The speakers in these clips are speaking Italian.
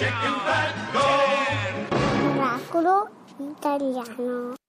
chicken fat, go! Oracolo italiano.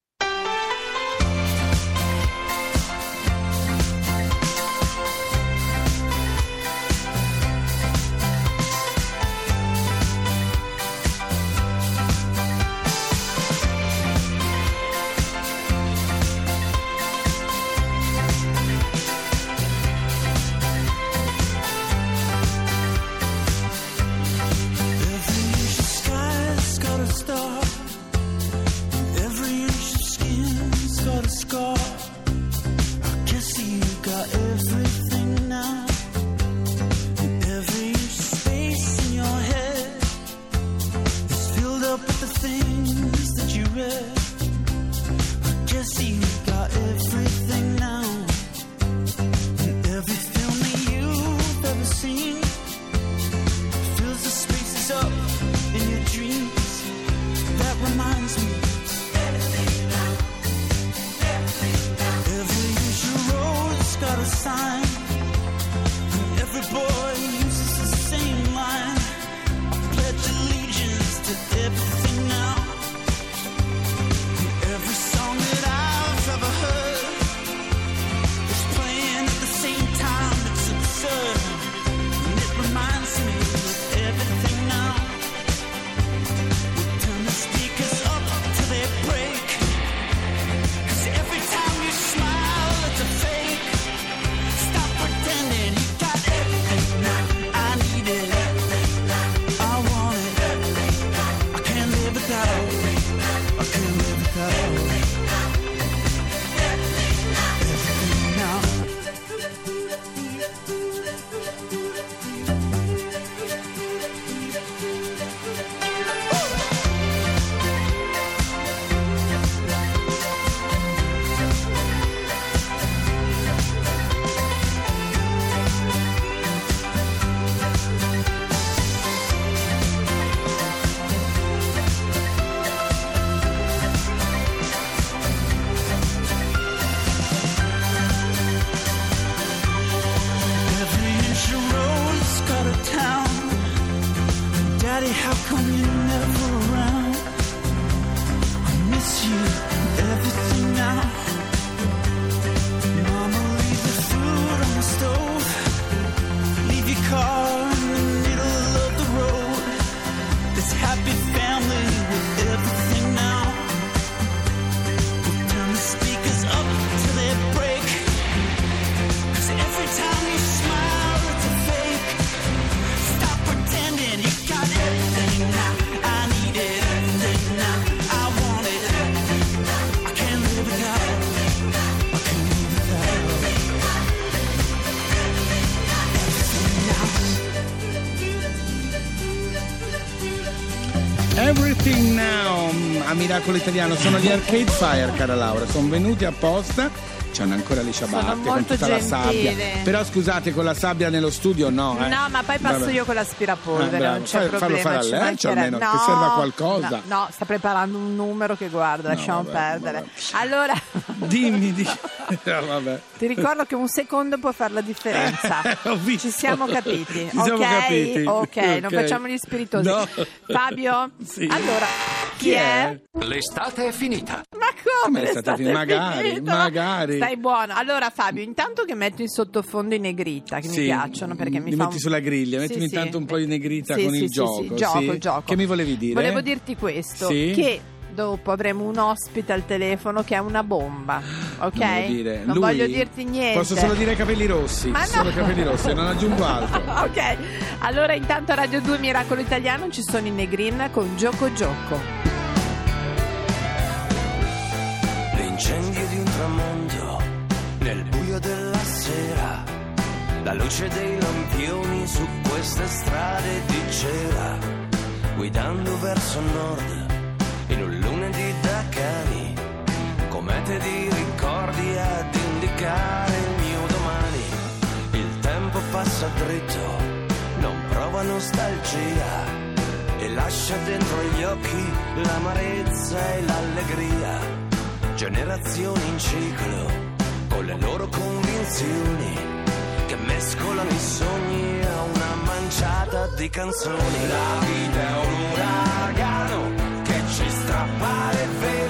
Miracolo Italiano sono gli Arcade Fire, cara Laura. Sono venuti apposta. C'hanno ancora le ciabatte con tutta la sabbia. Però scusate, con la sabbia nello studio no. eh. No, ma poi passo Vabbè. io con l'aspirapolvere, Ah, non c'è Fai- problema. fallo fare a ci Lercio almeno, che serva a qualcosa. No, no, sta preparando un numero che guarda, lasciamo vabbè, perdere. vabbè. Allora, Dimmi, di... No, ti ricordo che un secondo può fare la differenza. Visto. Ci siamo capiti. Ci siamo ok, capiti. ok, non facciamo gli spiritosi. No. Fabio? Sì. Allora, chi, è? L'estate è finita. Ma come? Come è stata l'estate finita? Magari, finita? magari. Stai buono. Allora, Fabio, intanto che metto in sottofondo i negrita che Sì, mi piacciono perché mi li fa metti un- sulla griglia, Sì, mettimi sì. intanto un po' di negrita Sì, con sì, il sì, gioco. sì, gioco, sì. gioco. Che mi volevi dire? Volevo dirti questo, Sì? che dopo avremo un ospite al telefono che è una bomba, ok? Non devo dire. Non Lui- voglio dirti niente. Posso solo dire capelli rossi. Ma no. Solo capelli rossi, non aggiungo altro. ok, allora intanto a Radio 2 Miracolo Italiano ci sono i Negrin con Gioco Gioco. L'incendio di un tramonto nel buio della sera, la luce dei lampioni su queste strade di cera, guidando verso nord in un lunedì da cani, comete di ricordi ad indicare il mio domani. Il tempo passa dritto, non prova nostalgia e lascia dentro gli occhi l'amarezza e l'allegria. Generazioni in ciclo con le loro convinzioni che mescolano i sogni a una mancia manciata di canzoni. La vita è un uragano che ci strappa le vele,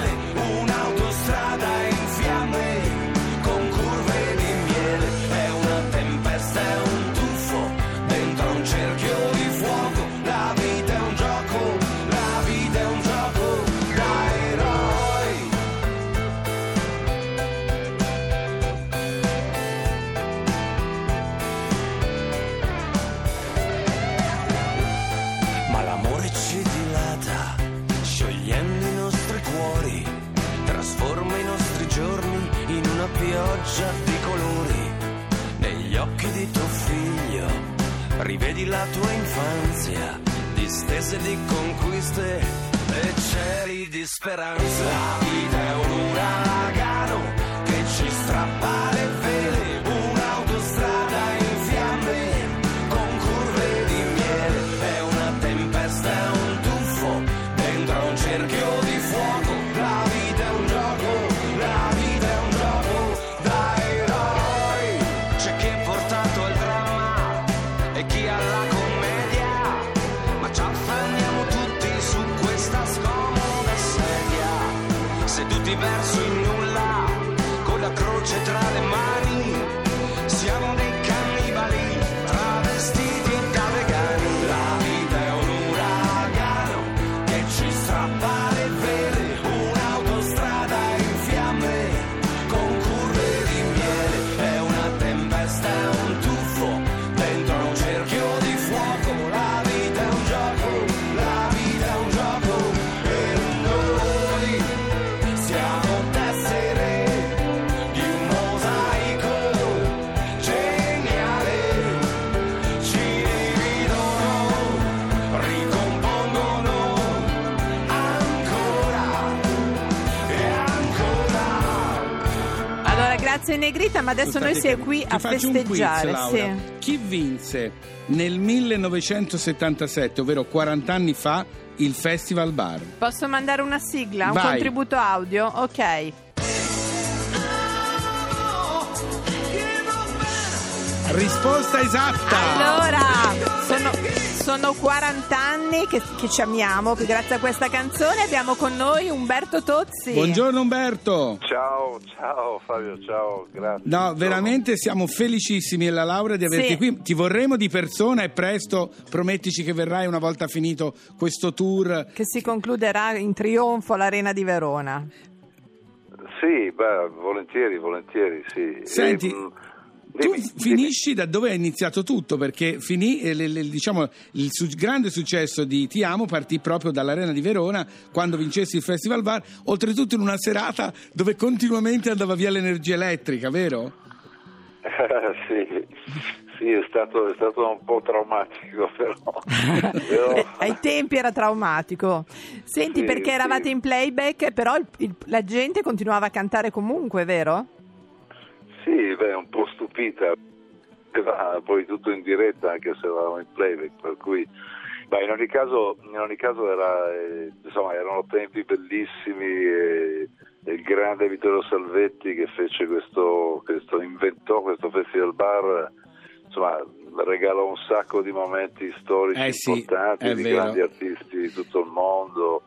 rivedi la tua infanzia, distese di conquiste e cieli di speranza. La vita è un uragano grazie Negrita, ma adesso noi siamo qui a quiz, festeggiare. Laura. sì. Chi vinse nel 1977, ovvero 40 anni fa, il Festival Bar? Posso mandare una sigla, un Vai. contributo audio? Ok. Risposta esatta! Allora, sono 40 anni che, che ci amiamo, che grazie a questa canzone abbiamo con noi Umberto Tozzi. Buongiorno Umberto! Ciao, ciao Fabio, ciao, grazie. No, veramente siamo felicissimi alla Laura di averti Sì. qui. Ti vorremmo di persona e presto promettici che verrai una volta finito questo tour. Che si concluderà in trionfo all'Arena di Verona. Sì, beh, volentieri, volentieri, sì. Senti, E, mm, Tu finisci da dove è iniziato tutto, perché finì, eh, le- le- diciamo, il su- grande successo di Ti Amo partì proprio dall'Arena di Verona quando vincessi il Festival Bar, oltretutto in una serata dove continuamente andava via l'energia elettrica, vero? sì, sì, è stato, è stato un po' traumatico, però. però- Eh, ai tempi era traumatico. Senti, Sì, perché sì. eravate in playback, però il- il- la gente continuava a cantare comunque, vero? Sì, beh, un po' stupita. Era poi tutto in diretta anche se eravamo in playback, per cui beh, in ogni caso, in ogni caso era, eh, insomma, erano tempi bellissimi e, e il grande Vittorio Salvetti che fece questo, questo inventò questo festival bar insomma regalò un sacco di momenti storici Eh sì, importanti di vero. grandi artisti di tutto il mondo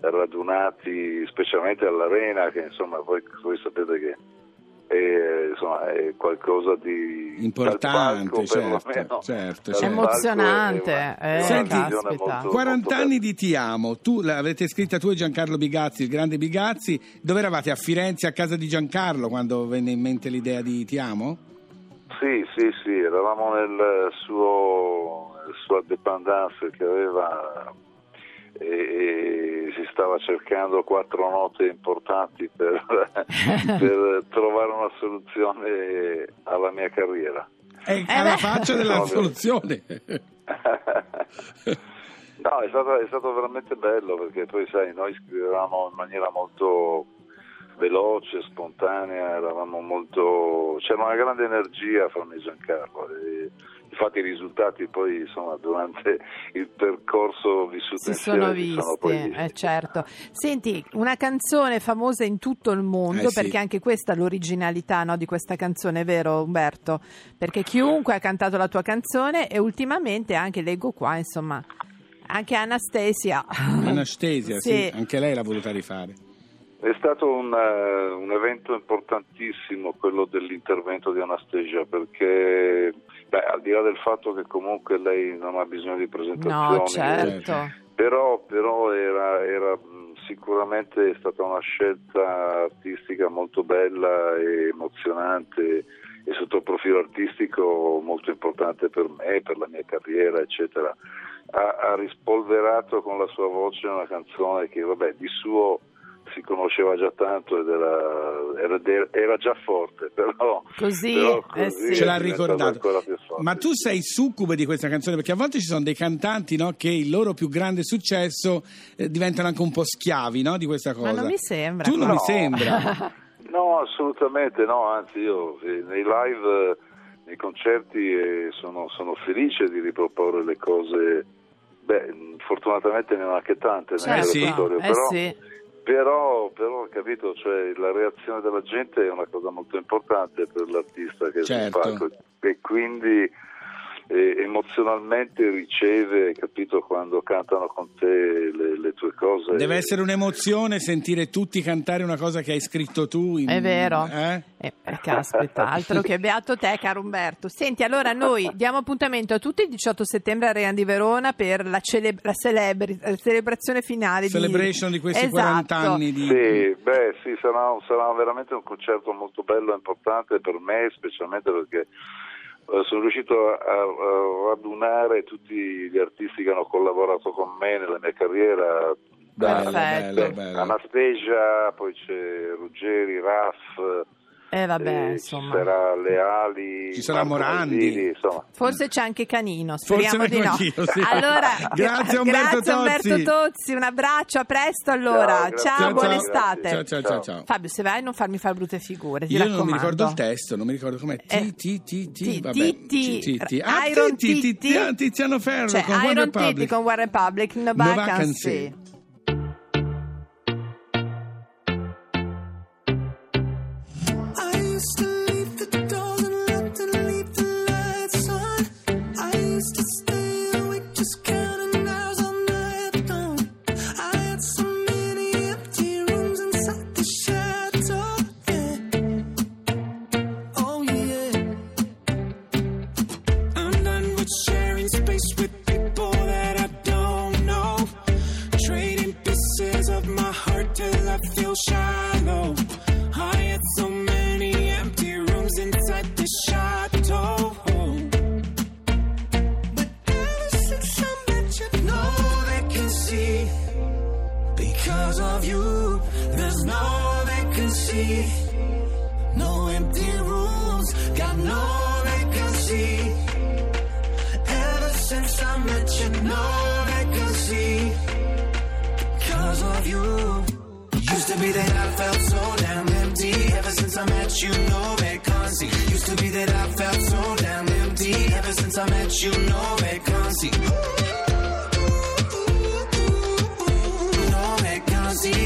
radunati specialmente all'arena che insomma voi, voi sapete che è, insomma, è qualcosa di Importante, certo, certo, certo. Emozionante, è una- eh, è una Senti, molto- 40 molto anni di Ti Amo, tu l'avete scritta tu e Giancarlo Bigazzi, il grande Bigazzi, dove eravate? A Firenze, a casa di Giancarlo, quando venne in mente l'idea di Ti Amo? Sì, sì, sì, eravamo nel suo, nella sua dépendance che aveva e, e si stava cercando quattro note importanti per, per trovare una soluzione alla mia carriera. E alla beh. faccia della No, soluzione. No, è stato, è stato veramente bello perché poi sai, noi scrivevamo in maniera molto veloce, spontanea, eravamo molto... c'era una grande energia fra me e Giancarlo. E infatti i risultati poi insomma durante il percorso vissuto si insieme sono si visti, sono poi visti. eh, certo. Senti, una canzone famosa in tutto il mondo, Eh, sì. perché anche questa è l'originalità no, di questa canzone, vero Umberto? Perché chiunque ha cantato la tua canzone e ultimamente anche leggo qua, insomma, anche Anastasia. Anastasia, sì. Sì. anche lei l'ha voluta rifare. È stato un, eh, un evento importantissimo quello dell'intervento di Anastasia perché beh, al di là del fatto che comunque lei non ha bisogno di presentazioni No, certo. però, però era, era, sicuramente stata una scelta artistica molto bella e emozionante e sotto il profilo artistico molto importante per me, per la mia carriera, eccetera. Ha, ha rispolverato con la sua voce una canzone che vabbè, di suo si conosceva già tanto ed era, era- era già forte, però, Così, però eh così sì. Ce l'ha ricordato. ancora più forte. Ma tu sei succube di questa canzone perché a volte ci sono dei cantanti no, che il loro più grande successo eh, diventano anche un po' schiavi no, di questa cosa. Ma non mi sembra. Tu non No. mi sembra. No, assolutamente no, anzi io eh, nei live, eh, nei concerti eh, sono, sono felice di riproporre le cose, beh, fortunatamente ne ho anche tante nel Certo, sì. repertorio, eh però, sì. Però, però, capito, cioè, la reazione della gente è una cosa molto importante per l'artista che è sul Certo. palco e quindi eh, emozionalmente riceve, capito, quando cantano con te le, le tue cose. Deve essere un'emozione sentire tutti cantare una cosa che hai scritto tu. in- È vero. eh? Eh, eh, caspita, altro che beato te, caro Umberto. Senti, allora noi diamo appuntamento a tutti il 18 settembre a Arena di Verona per la, cele- la celebri- la celebrazione finale Celebration di questi Esatto. 40 anni di... Sì, beh, sì, sarà, sarà veramente un concerto molto bello e importante per me, specialmente perché sono riuscito a, a radunare tutti gli artisti che hanno collaborato con me nella mia carriera. Bello, bello, bello. Anastasia, poi c'è Ruggeri, Raff, Eh vabbè, eh, insomma. ci sarà Leali, Ci sarà Morandi. Mazzini, insomma. Forse c'è anche Canino, Forse speriamo di no. anch'io, sì. Allora, Grazie, Umberto grazie, Umberto Tozzi. Tozzi, un abbraccio, a presto allora. Ciao, Ciao, grazie. buona Ciao, estate. Ciao, ciao, ciao, ciao. Fabio, se vai non farmi fare brutte figure, ti Io non mi raccomando. ricordo il testo, non mi ricordo com'è. T, Eh, T, T, T, Ti- vabbè. Titti, T, T, T. Ah, Iron Titti, Tiziano Ferro Cioè, con Iron. Titti con One Republic, No Vacancy. Be that I felt so damn empty. Ever since I met you, no vacancy. Used to be that I felt so damn empty. Ever since I met you, no vacancy. No vacancy.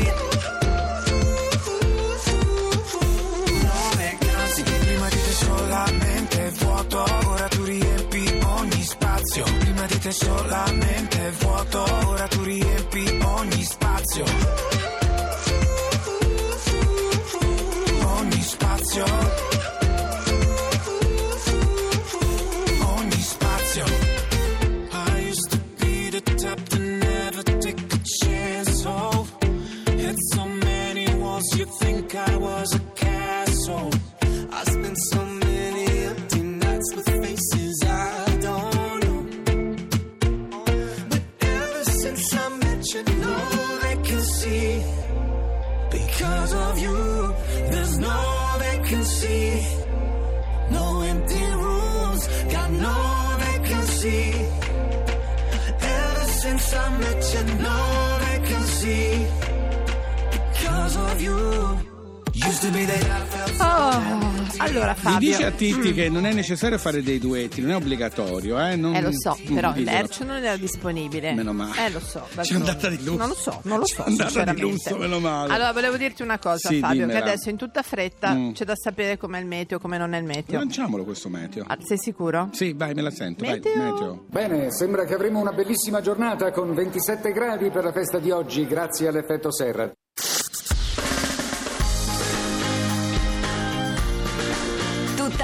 No vacancy. Prima di te solamente vuoto, ora tu riempi ogni spazio. Prima di te solamente vuoto, ora tu riempi ogni spazio. Because of you, there's no vacancy. No empty rooms, got no vacancy. Ever since I met you, no vacancy. Because of you. Oh, allora Mi Fabio. dice a Titti che non è necessario fare dei duetti, non è obbligatorio, eh? Non- Eh lo so, non però dicono. Lerch non era disponibile. Meno male. Eh lo so. C'è d'altronde. andata di lusso. Non lo so, non lo so. C'è andata di sinceramente. lusso, meno male. Allora volevo dirti una cosa Sì, Fabio, dimmela. che adesso in tutta fretta Mm. c'è da sapere com'è il meteo, come non è il meteo. Lanciamolo questo meteo. Ah, sei sicuro? Sì, vai, me la sento. Meteo. Vai, meteo. Bene, sembra che avremo una bellissima giornata con 27 gradi per la festa di oggi, grazie all'effetto serra.